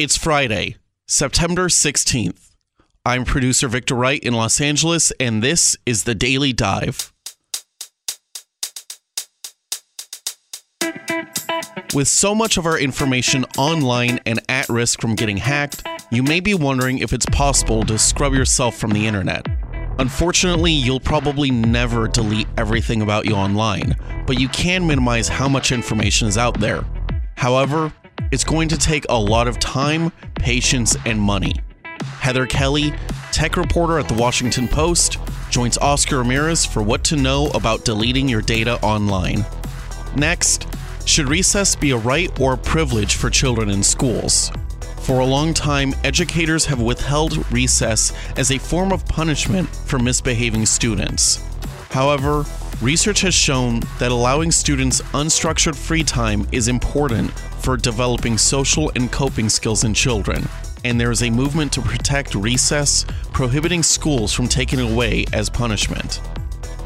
It's Friday, September 16th. I'm producer Victor Wright in Los Angeles, and this is the Daily Dive. With so much of our information online and at risk from getting hacked, you may be wondering if it's possible to scrub yourself from the internet. Unfortunately, you'll probably never delete everything about you online, but you can minimize how much information is out there. However, it's going to take a lot of time, patience, and money. Heather Kelly, tech reporter at the Washington Post, joins Oscar Ramirez for what to know about deleting your data online. Next, should recess be a right or a privilege for children in schools? For a long time, educators have withheld recess as a form of punishment for misbehaving students. However, research has shown that allowing students unstructured free time is important for developing social and coping skills in children, and there is a movement to protect recess, prohibiting schools from taking it away as punishment.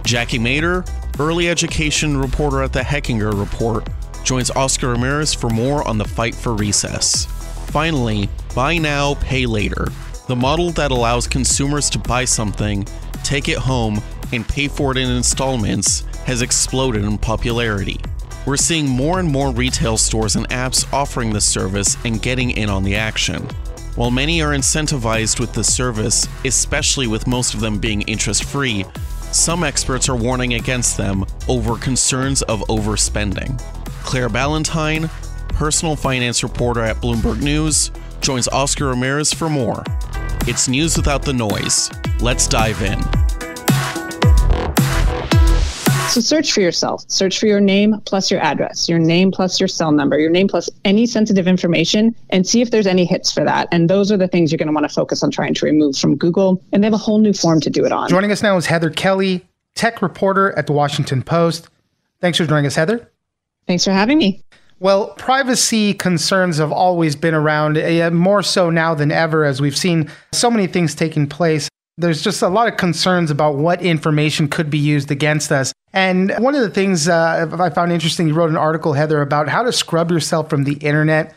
Jackie Mader, early education reporter at the Hechinger Report, joins Oscar Ramirez for more on the fight for recess. Finally, buy now, pay later, the model that allows consumers to buy something, take it home, and pay for it in installments has exploded in popularity. We're seeing more and more retail stores and apps offering this service and getting in on the action. While many are incentivized with the service, especially with most of them being interest free, some experts are warning against them over concerns of overspending. Claire Ballentine, personal finance reporter at Bloomberg News, joins Oscar Ramirez for more. It's news without the noise. Let's dive in. So search for yourself. Search for your name plus your address, your name plus your cell number, your name plus any sensitive information, and see if there's any hits for that. And those are the things you're going to want to focus on trying to remove from Google. And they have a whole new form to do it on. Joining us now is Heather Kelly, tech reporter at the Washington Post. Thanks for joining us, Heather. Thanks for having me. Well, privacy concerns have always been around, uh, more so now than ever, as we've seen so many things taking place. There's just a lot of concerns about what information could be used against us. And one of the things uh, I found interesting, you wrote an article, Heather, about how to scrub yourself from the internet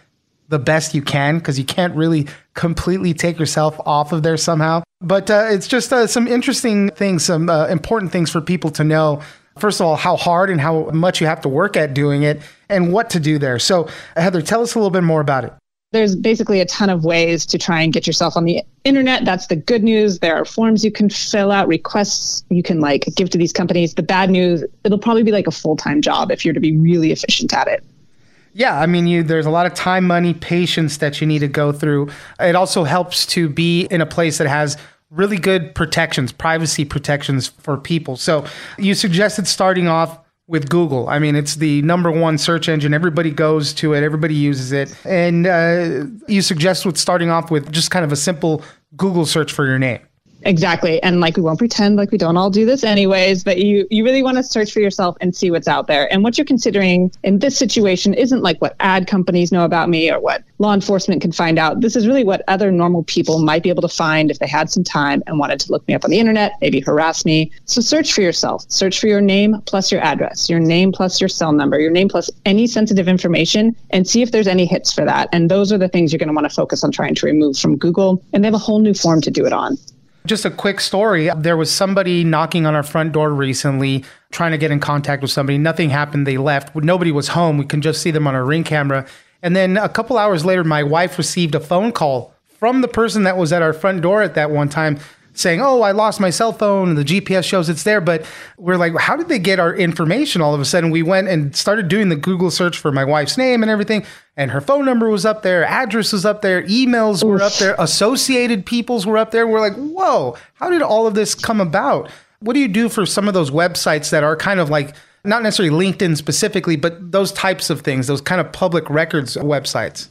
the best you can because you can't really completely take yourself off of there somehow. But uh, it's just uh, some interesting things, some uh, important things for people to know. First of all, how hard and how much you have to work at doing it and what to do there. So, Heather, tell us a little bit more about it there's basically a ton of ways to try and get yourself on the internet. That's the good news. There are forms you can fill out, requests you can like give to these companies. The bad news, it'll probably be like a full time job if you're to be really efficient at it. Yeah, I mean, you, there's a lot of time, money, patience that you need to go through. It also helps to be in a place that has really good protections, privacy protections for people. So you suggested starting off with Google. I mean, it's the number one search engine. Everybody goes to it, everybody uses it. And uh, you suggest with starting off with just kind of a simple Google search for your name. Exactly. And like we won't pretend like we don't all do this anyways, but you you really want to search for yourself and see what's out there. And what you're considering in this situation isn't like what ad companies know about me or what law enforcement can find out. This is really what other normal people might be able to find if they had some time and wanted to look me up on the internet, maybe harass me. So search for yourself. Search for your name plus your address, your name plus your cell number, your name plus any sensitive information and see if there's any hits for that. And those are the things you're going to want to focus on trying to remove from Google. And they have a whole new form to do it on. Just a quick story. There was somebody knocking on our front door recently, trying to get in contact with somebody. Nothing happened. They left. Nobody was home. We can just see them on our ring camera. And then a couple hours later, my wife received a phone call from the person that was at our front door at that one time saying, "Oh, I lost my cell phone. And the GPS shows it's there." But we're like, "How did they get our information?" All of a sudden, we went and started doing the Google search for my wife's name and everything, and her phone number was up there, address was up there, emails were up there, associated people's were up there. We're like, "Whoa! How did all of this come about?" What do you do for some of those websites that are kind of like not necessarily LinkedIn specifically, but those types of things, those kind of public records websites?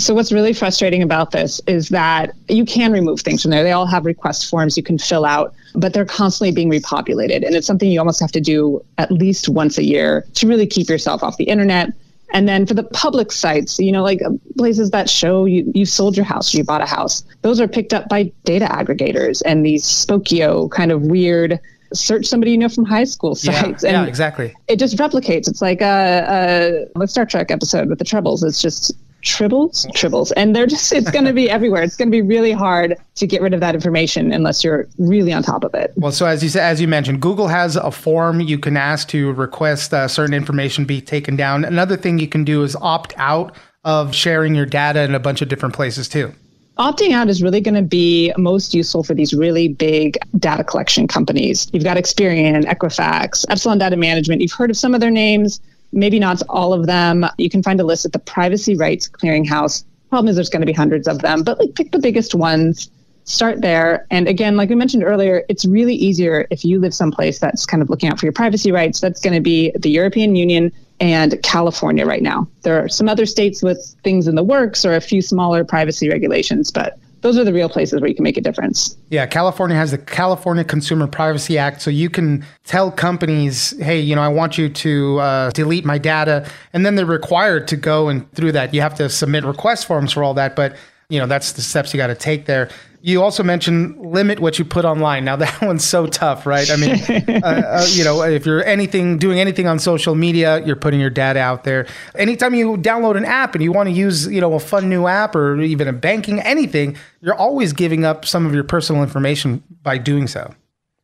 So what's really frustrating about this is that you can remove things from there. They all have request forms you can fill out, but they're constantly being repopulated. And it's something you almost have to do at least once a year to really keep yourself off the internet. And then for the public sites, you know, like places that show you, you sold your house or you bought a house, those are picked up by data aggregators and these Spokeo kind of weird search somebody you know from high school sites. Yeah, and yeah exactly. It just replicates. It's like a, a, a Star Trek episode with the Troubles. It's just tribbles? Tribbles. And they're just it's going to be everywhere. It's going to be really hard to get rid of that information unless you're really on top of it. Well so as you said as you mentioned google has a form you can ask to request uh, certain information be taken down. Another thing you can do is opt out of sharing your data in a bunch of different places too. Opting out is really going to be most useful for these really big data collection companies. You've got Experian, Equifax, Epsilon Data Management. You've heard of some of their names maybe not all of them. You can find a list at the Privacy Rights Clearinghouse. Problem is, there's going to be hundreds of them, but like pick the biggest ones. Start there. And again, like we mentioned earlier, it's really easier if you live someplace that's kind of looking out for your privacy rights. That's going to be the European Union and California right now. There are some other states with things in the works or a few smaller privacy regulations, but those are the real places where you can make a difference. Yeah, California has the California Consumer Privacy Act, so you can tell companies, "Hey, you know, I want you to uh, delete my data," and then they're required to go and through that. You have to submit request forms for all that, but you know that's the steps you got to take there. You also mentioned limit what you put online. Now that one's so tough, right? I mean, uh, uh, you know, if you're anything doing anything on social media, you're putting your data out there. Anytime you download an app and you want to use, you know, a fun new app or even a banking anything, you're always giving up some of your personal information by doing so.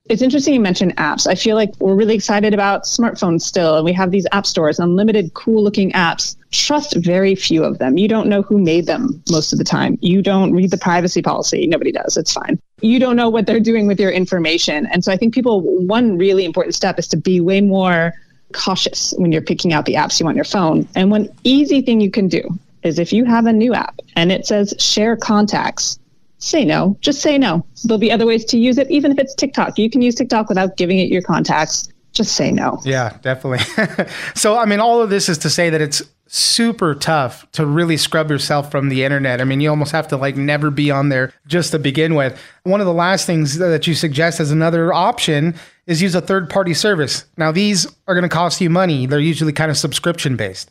It's interesting you mentioned apps. I feel like we're really excited about smartphones still, and we have these app stores, unlimited, cool looking apps. Trust very few of them. You don't know who made them most of the time. You don't read the privacy policy. Nobody does. It's fine. You don't know what they're doing with your information. And so I think people, one really important step is to be way more cautious when you're picking out the apps you want your phone. And one easy thing you can do is if you have a new app and it says share contacts, say no. Just say no. There'll be other ways to use it, even if it's TikTok. You can use TikTok without giving it your contacts. Just say no. Yeah, definitely. so, I mean, all of this is to say that it's super tough to really scrub yourself from the internet. I mean, you almost have to like never be on there just to begin with. One of the last things that you suggest as another option is use a third party service. Now, these are going to cost you money, they're usually kind of subscription based.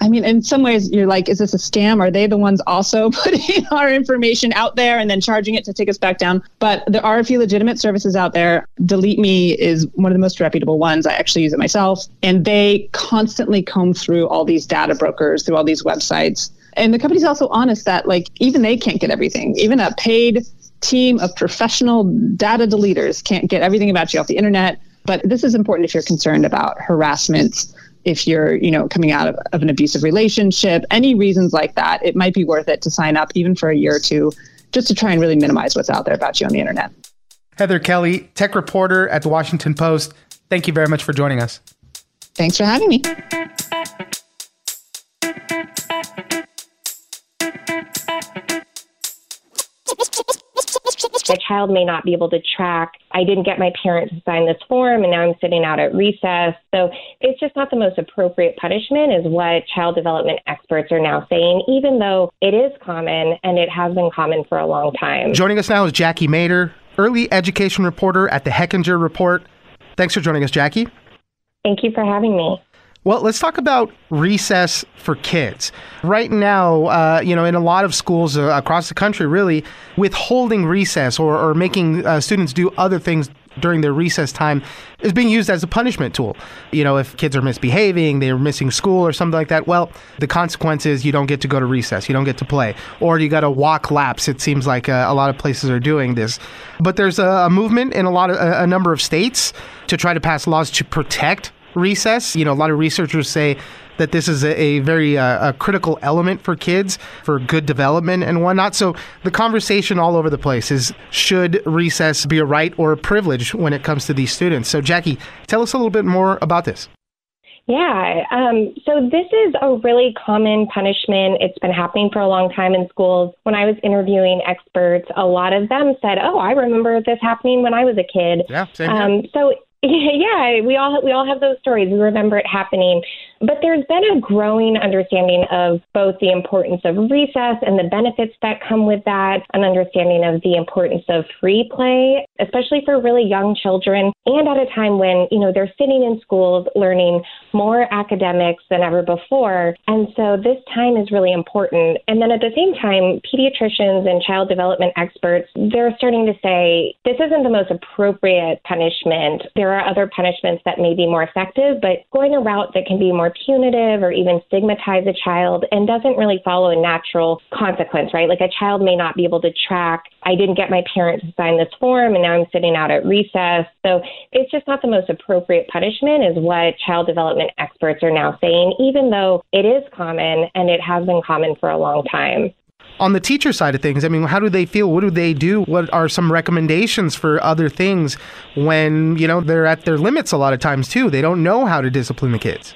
I mean, in some ways, you're like, is this a scam? Are they the ones also putting our information out there and then charging it to take us back down? But there are a few legitimate services out there. Delete Me is one of the most reputable ones. I actually use it myself. And they constantly comb through all these data brokers, through all these websites. And the company's also honest that, like, even they can't get everything. Even a paid team of professional data deleters can't get everything about you off the internet. But this is important if you're concerned about harassment if you're, you know, coming out of, of an abusive relationship, any reasons like that, it might be worth it to sign up even for a year or two just to try and really minimize what's out there about you on the internet. Heather Kelly, tech reporter at the Washington Post. Thank you very much for joining us. Thanks for having me. Child may not be able to track. I didn't get my parent to sign this form, and now I'm sitting out at recess. So it's just not the most appropriate punishment, is what child development experts are now saying, even though it is common and it has been common for a long time. Joining us now is Jackie Mader, early education reporter at the Hechinger Report. Thanks for joining us, Jackie. Thank you for having me. Well, let's talk about recess for kids. Right now, uh, you know, in a lot of schools uh, across the country, really, withholding recess or, or making uh, students do other things during their recess time is being used as a punishment tool. You know, if kids are misbehaving, they're missing school or something like that, well, the consequence is you don't get to go to recess, you don't get to play, or you got to walk laps. It seems like uh, a lot of places are doing this. But there's a, a movement in a lot of a number of states to try to pass laws to protect recess. You know, a lot of researchers say that this is a, a very uh, a critical element for kids for good development and whatnot. So the conversation all over the place is should recess be a right or a privilege when it comes to these students? So Jackie, tell us a little bit more about this. Yeah, um, so this is a really common punishment. It's been happening for a long time in schools. When I was interviewing experts, a lot of them said, "Oh, I remember this happening when I was a kid." Yeah, same here. Um, so yeah, we all we all have those stories. We remember it happening. But there's been a growing understanding of both the importance of recess and the benefits that come with that, an understanding of the importance of free play, especially for really young children, and at a time when, you know, they're sitting in schools learning more academics than ever before. And so this time is really important. And then at the same time, pediatricians and child development experts, they're starting to say this isn't the most appropriate punishment. There are other punishments that may be more effective, but going a route that can be more more punitive or even stigmatize a child and doesn't really follow a natural consequence, right? Like a child may not be able to track, I didn't get my parent to sign this form and now I'm sitting out at recess. So it's just not the most appropriate punishment, is what child development experts are now saying, even though it is common and it has been common for a long time on the teacher side of things, I mean, how do they feel? What do they do? What are some recommendations for other things when, you know, they're at their limits a lot of times too? They don't know how to discipline the kids.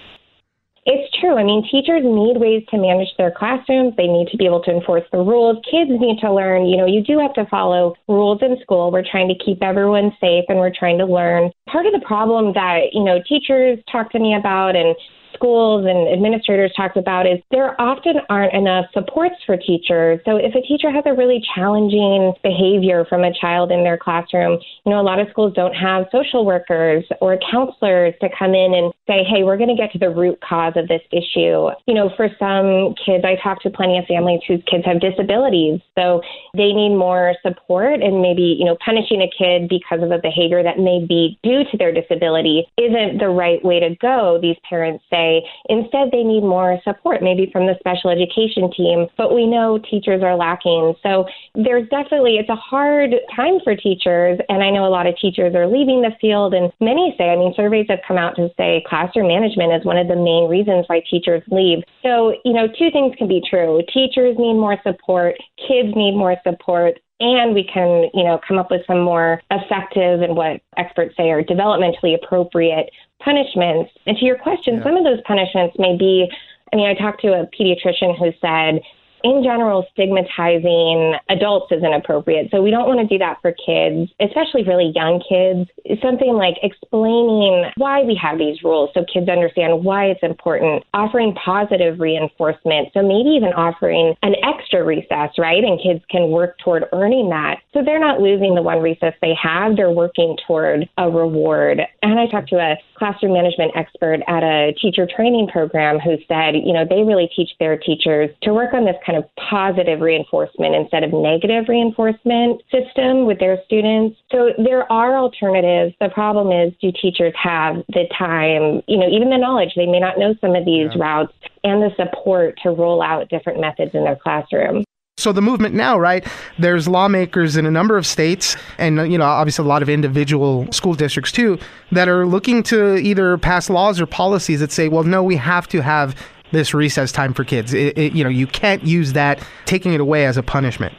It's true. I mean, teachers need ways to manage their classrooms. They need to be able to enforce the rules. Kids need to learn. You know, you do have to follow rules in school. We're trying to keep everyone safe and we're trying to learn. Part of the problem that, you know, teachers talk to me about and schools and administrators talked about is there often aren't enough supports for teachers. So if a teacher has a really challenging behavior from a child in their classroom, you know, a lot of schools don't have social workers or counselors to come in and say, hey, we're going to get to the root cause of this issue. You know, for some kids, I talk to plenty of families whose kids have disabilities. So they need more support and maybe, you know, punishing a kid because of a behavior that may be due to their disability isn't the right way to go. These parents say, Instead, they need more support, maybe from the special education team, but we know teachers are lacking. So there's definitely, it's a hard time for teachers. And I know a lot of teachers are leaving the field, and many say, I mean, surveys have come out to say classroom management is one of the main reasons why teachers leave. So, you know, two things can be true. Teachers need more support, kids need more support, and we can, you know, come up with some more effective and what experts say are developmentally appropriate punishments. And to your question, yeah. some of those punishments may be I mean, I talked to a pediatrician who said in general, stigmatizing adults is inappropriate. So we don't want to do that for kids, especially really young kids. Something like explaining why we have these rules so kids understand why it's important, offering positive reinforcement. So maybe even offering an extra recess, right? And kids can work toward earning that. So they're not losing the one recess they have, they're working toward a reward. And I talked to a classroom management expert at a teacher training program who said, you know, they really teach their teachers to work on this kind of positive reinforcement instead of negative reinforcement system with their students. So there are alternatives. The problem is, do teachers have the time, you know, even the knowledge? They may not know some of these yeah. routes and the support to roll out different methods in their classroom. So the movement now, right? There's lawmakers in a number of states, and you know, obviously a lot of individual school districts too, that are looking to either pass laws or policies that say, well, no, we have to have this recess time for kids. It, it, you know, you can't use that taking it away as a punishment.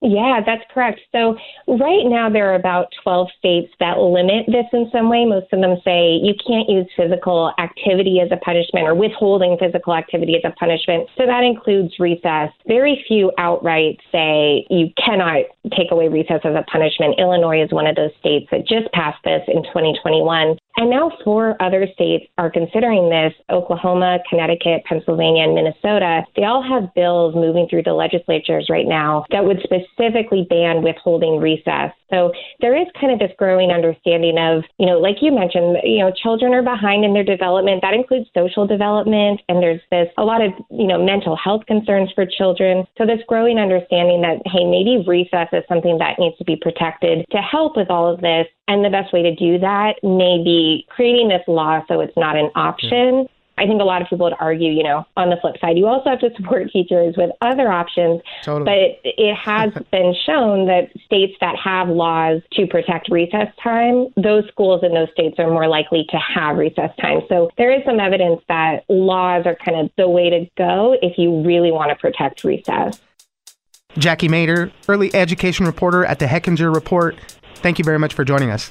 Yeah, that's correct. So, right now, there are about 12 states that limit this in some way. Most of them say you can't use physical activity as a punishment or withholding physical activity as a punishment. So, that includes recess. Very few outright say you cannot take away recess as a punishment. Illinois is one of those states that just passed this in 2021. And now four other states are considering this Oklahoma, Connecticut, Pennsylvania, and Minnesota. They all have bills moving through the legislatures right now that would specifically ban withholding recess. So there is kind of this growing understanding of, you know, like you mentioned, you know, children are behind in their development. That includes social development. And there's this, a lot of, you know, mental health concerns for children. So this growing understanding that, hey, maybe recess is something that needs to be protected to help with all of this. And the best way to do that may be creating this law so it's not an option. I think a lot of people would argue, you know, on the flip side, you also have to support teachers with other options. Totally. But it, it has been shown that states that have laws to protect recess time, those schools in those states are more likely to have recess time. So there is some evidence that laws are kind of the way to go if you really want to protect recess. Jackie Mader, early education reporter at the Hechinger Report. Thank you very much for joining us.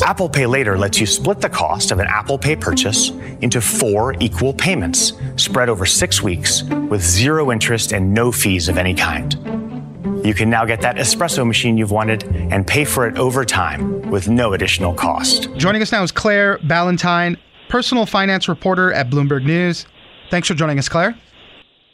Apple Pay Later lets you split the cost of an Apple Pay purchase into four equal payments spread over six weeks with zero interest and no fees of any kind. You can now get that espresso machine you've wanted and pay for it over time with no additional cost. Joining us now is Claire Ballentine, personal finance reporter at Bloomberg News. Thanks for joining us, Claire.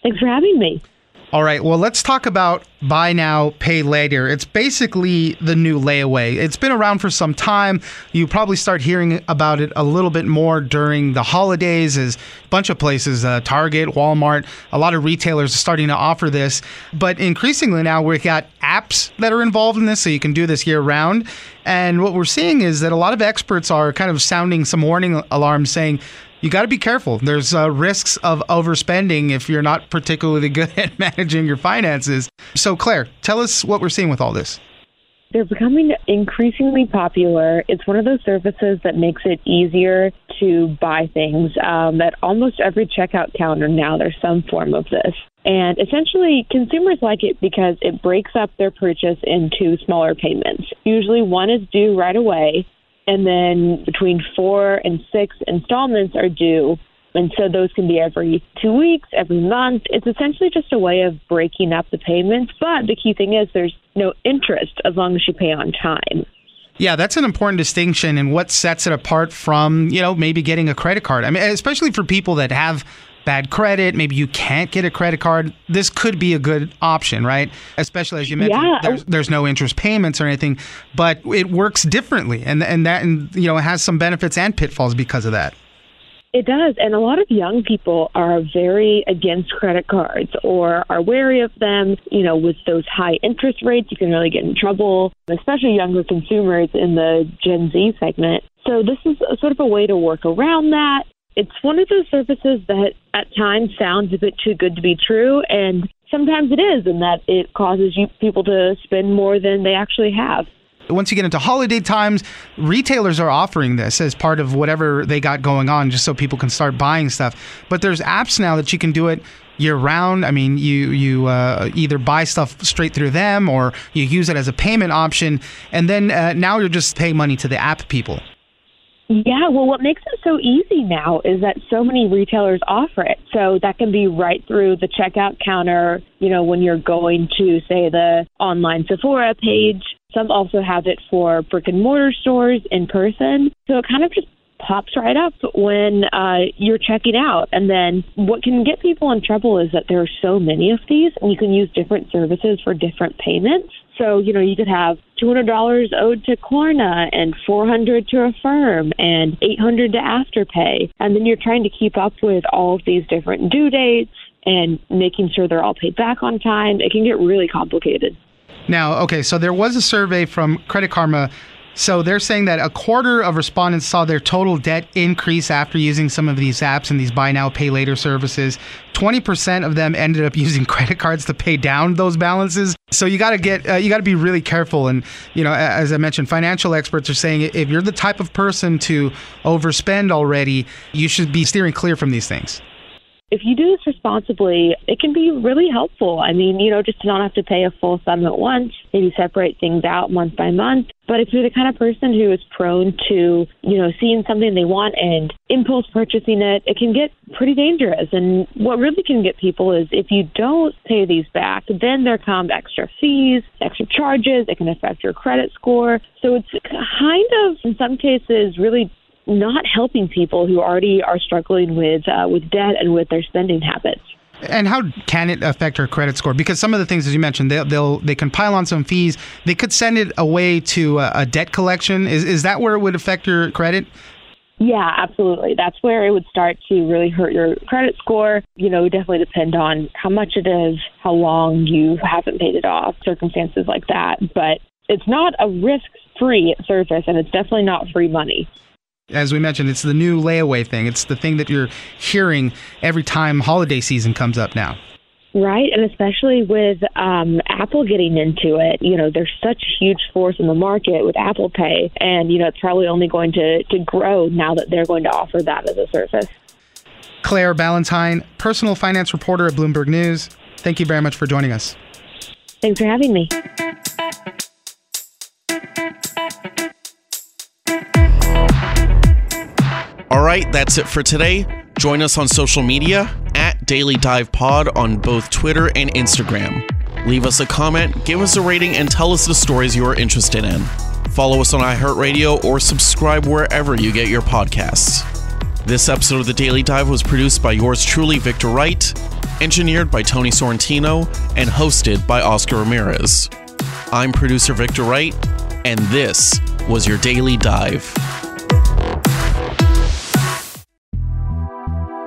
Thanks for having me. All right, well, let's talk about buy now, pay later. It's basically the new layaway. It's been around for some time. You probably start hearing about it a little bit more during the holidays, as a bunch of places, uh, Target, Walmart, a lot of retailers are starting to offer this. But increasingly now, we've got apps that are involved in this, so you can do this year round. And what we're seeing is that a lot of experts are kind of sounding some warning alarms saying, you got to be careful. There's uh, risks of overspending if you're not particularly good at managing your finances. So, Claire, tell us what we're seeing with all this. They're becoming increasingly popular. It's one of those services that makes it easier to buy things. Um, at almost every checkout counter now, there's some form of this. And essentially, consumers like it because it breaks up their purchase into smaller payments. Usually, one is due right away, and then between four and six installments are due. And so those can be every two weeks, every month. It's essentially just a way of breaking up the payments. But the key thing is there's no interest as long as you pay on time. Yeah, that's an important distinction and what sets it apart from, you know, maybe getting a credit card. I mean, especially for people that have bad credit, maybe you can't get a credit card, this could be a good option, right? Especially as you mentioned, yeah. there's, there's, no interest payments or anything, but it works differently, and and that and you know has some benefits and pitfalls because of that. It does, and a lot of young people are very against credit cards or are wary of them. You know, with those high interest rates, you can really get in trouble, especially younger consumers in the Gen Z segment. So this is a, sort of a way to work around that it's one of those services that at times sounds a bit too good to be true, and sometimes it is, in that it causes you people to spend more than they actually have. Once you get into holiday times, retailers are offering this as part of whatever they got going on, just so people can start buying stuff. But there's apps now that you can do it year round. I mean, you you uh, either buy stuff straight through them or you use it as a payment option, and then uh, now you're just paying money to the app people. Yeah, well, what makes it so easy now is that so many retailers offer it. So that can be right through the checkout counter, you know, when you're going to, say, the online Sephora page. Some also have it for brick and mortar stores in person. So it kind of just pops right up when uh, you're checking out. And then what can get people in trouble is that there are so many of these, and you can use different services for different payments. So, you know, you could have $200 owed to Klarna and 400 to Affirm and 800 to Afterpay. And then you're trying to keep up with all of these different due dates and making sure they're all paid back on time. It can get really complicated. Now, okay, so there was a survey from Credit Karma so they're saying that a quarter of respondents saw their total debt increase after using some of these apps and these buy now, pay later services. 20% of them ended up using credit cards to pay down those balances. So you got to get, uh, you got to be really careful. And, you know, as I mentioned, financial experts are saying if you're the type of person to overspend already, you should be steering clear from these things if you do this responsibly, it can be really helpful. I mean, you know, just to not have to pay a full sum at once, maybe separate things out month by month. But if you're the kind of person who is prone to, you know, seeing something they want and impulse purchasing it, it can get pretty dangerous. And what really can get people is if you don't pay these back, then there come extra fees, extra charges. It can affect your credit score. So it's kind of, in some cases, really not helping people who already are struggling with uh, with debt and with their spending habits. And how can it affect her credit score? Because some of the things, as you mentioned, they'll, they'll they can pile on some fees. They could send it away to a, a debt collection. Is is that where it would affect your credit? Yeah, absolutely. That's where it would start to really hurt your credit score. You know, it definitely depend on how much it is, how long you haven't paid it off, circumstances like that. But it's not a risk free service and it's definitely not free money as we mentioned, it's the new layaway thing. It's the thing that you're hearing every time holiday season comes up now. Right, and especially with um, Apple getting into it, you know, there's such a huge force in the market with Apple Pay, and you know, it's probably only going to to grow now that they're going to offer that as a service. Claire Ballentine, personal finance reporter at Bloomberg News. Thank you very much for joining us. Thanks for having me. All right, that's it for today. Join us on social media at Daily Dive Pod on both Twitter and Instagram. Leave us a comment, give us a rating, and tell us the stories you are interested in. Follow us on iHeartRadio or subscribe wherever you get your podcasts. This episode of The Daily Dive was produced by yours truly, Victor Wright, engineered by Tony Sorrentino, and hosted by Oscar Ramirez. I'm producer Victor Wright, and this was your Daily Dive.